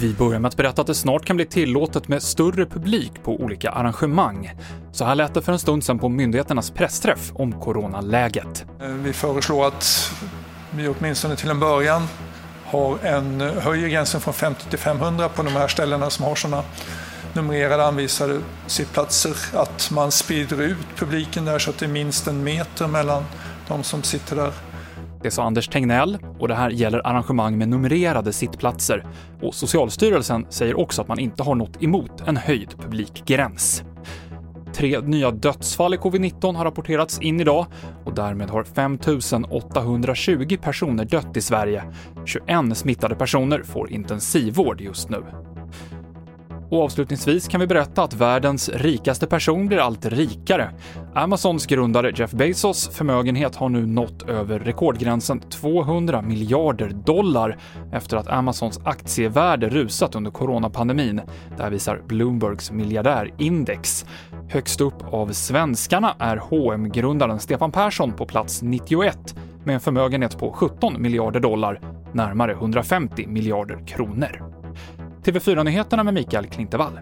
Vi börjar med att berätta att det snart kan bli tillåtet med större publik på olika arrangemang. Så här lät det för en stund sedan på myndigheternas pressträff om coronaläget. Eh, vi föreslår att vi åtminstone till en början har en, eh, höjer gränsen från 50 till 500 på de här ställena som har sådana numrerade anvisade sittplatser. Att man sprider ut publiken där så att det är minst en meter mellan de som sitter där. Det sa Anders Tegnell och det här gäller arrangemang med numrerade sittplatser. Och Socialstyrelsen säger också att man inte har något emot en höjd publikgräns. Tre nya dödsfall i covid-19 har rapporterats in idag och därmed har 5 820 personer dött i Sverige. 21 smittade personer får intensivvård just nu. Och avslutningsvis kan vi berätta att världens rikaste person blir allt rikare. Amazons grundare Jeff Bezos förmögenhet har nu nått över rekordgränsen 200 miljarder dollar efter att Amazons aktievärde rusat under coronapandemin. Det här visar Bloombergs miljardärindex. Högst upp av svenskarna är hm grundaren Stefan Persson på plats 91 med en förmögenhet på 17 miljarder dollar, närmare 150 miljarder kronor. TV4-nyheterna med Mikael Klintevall.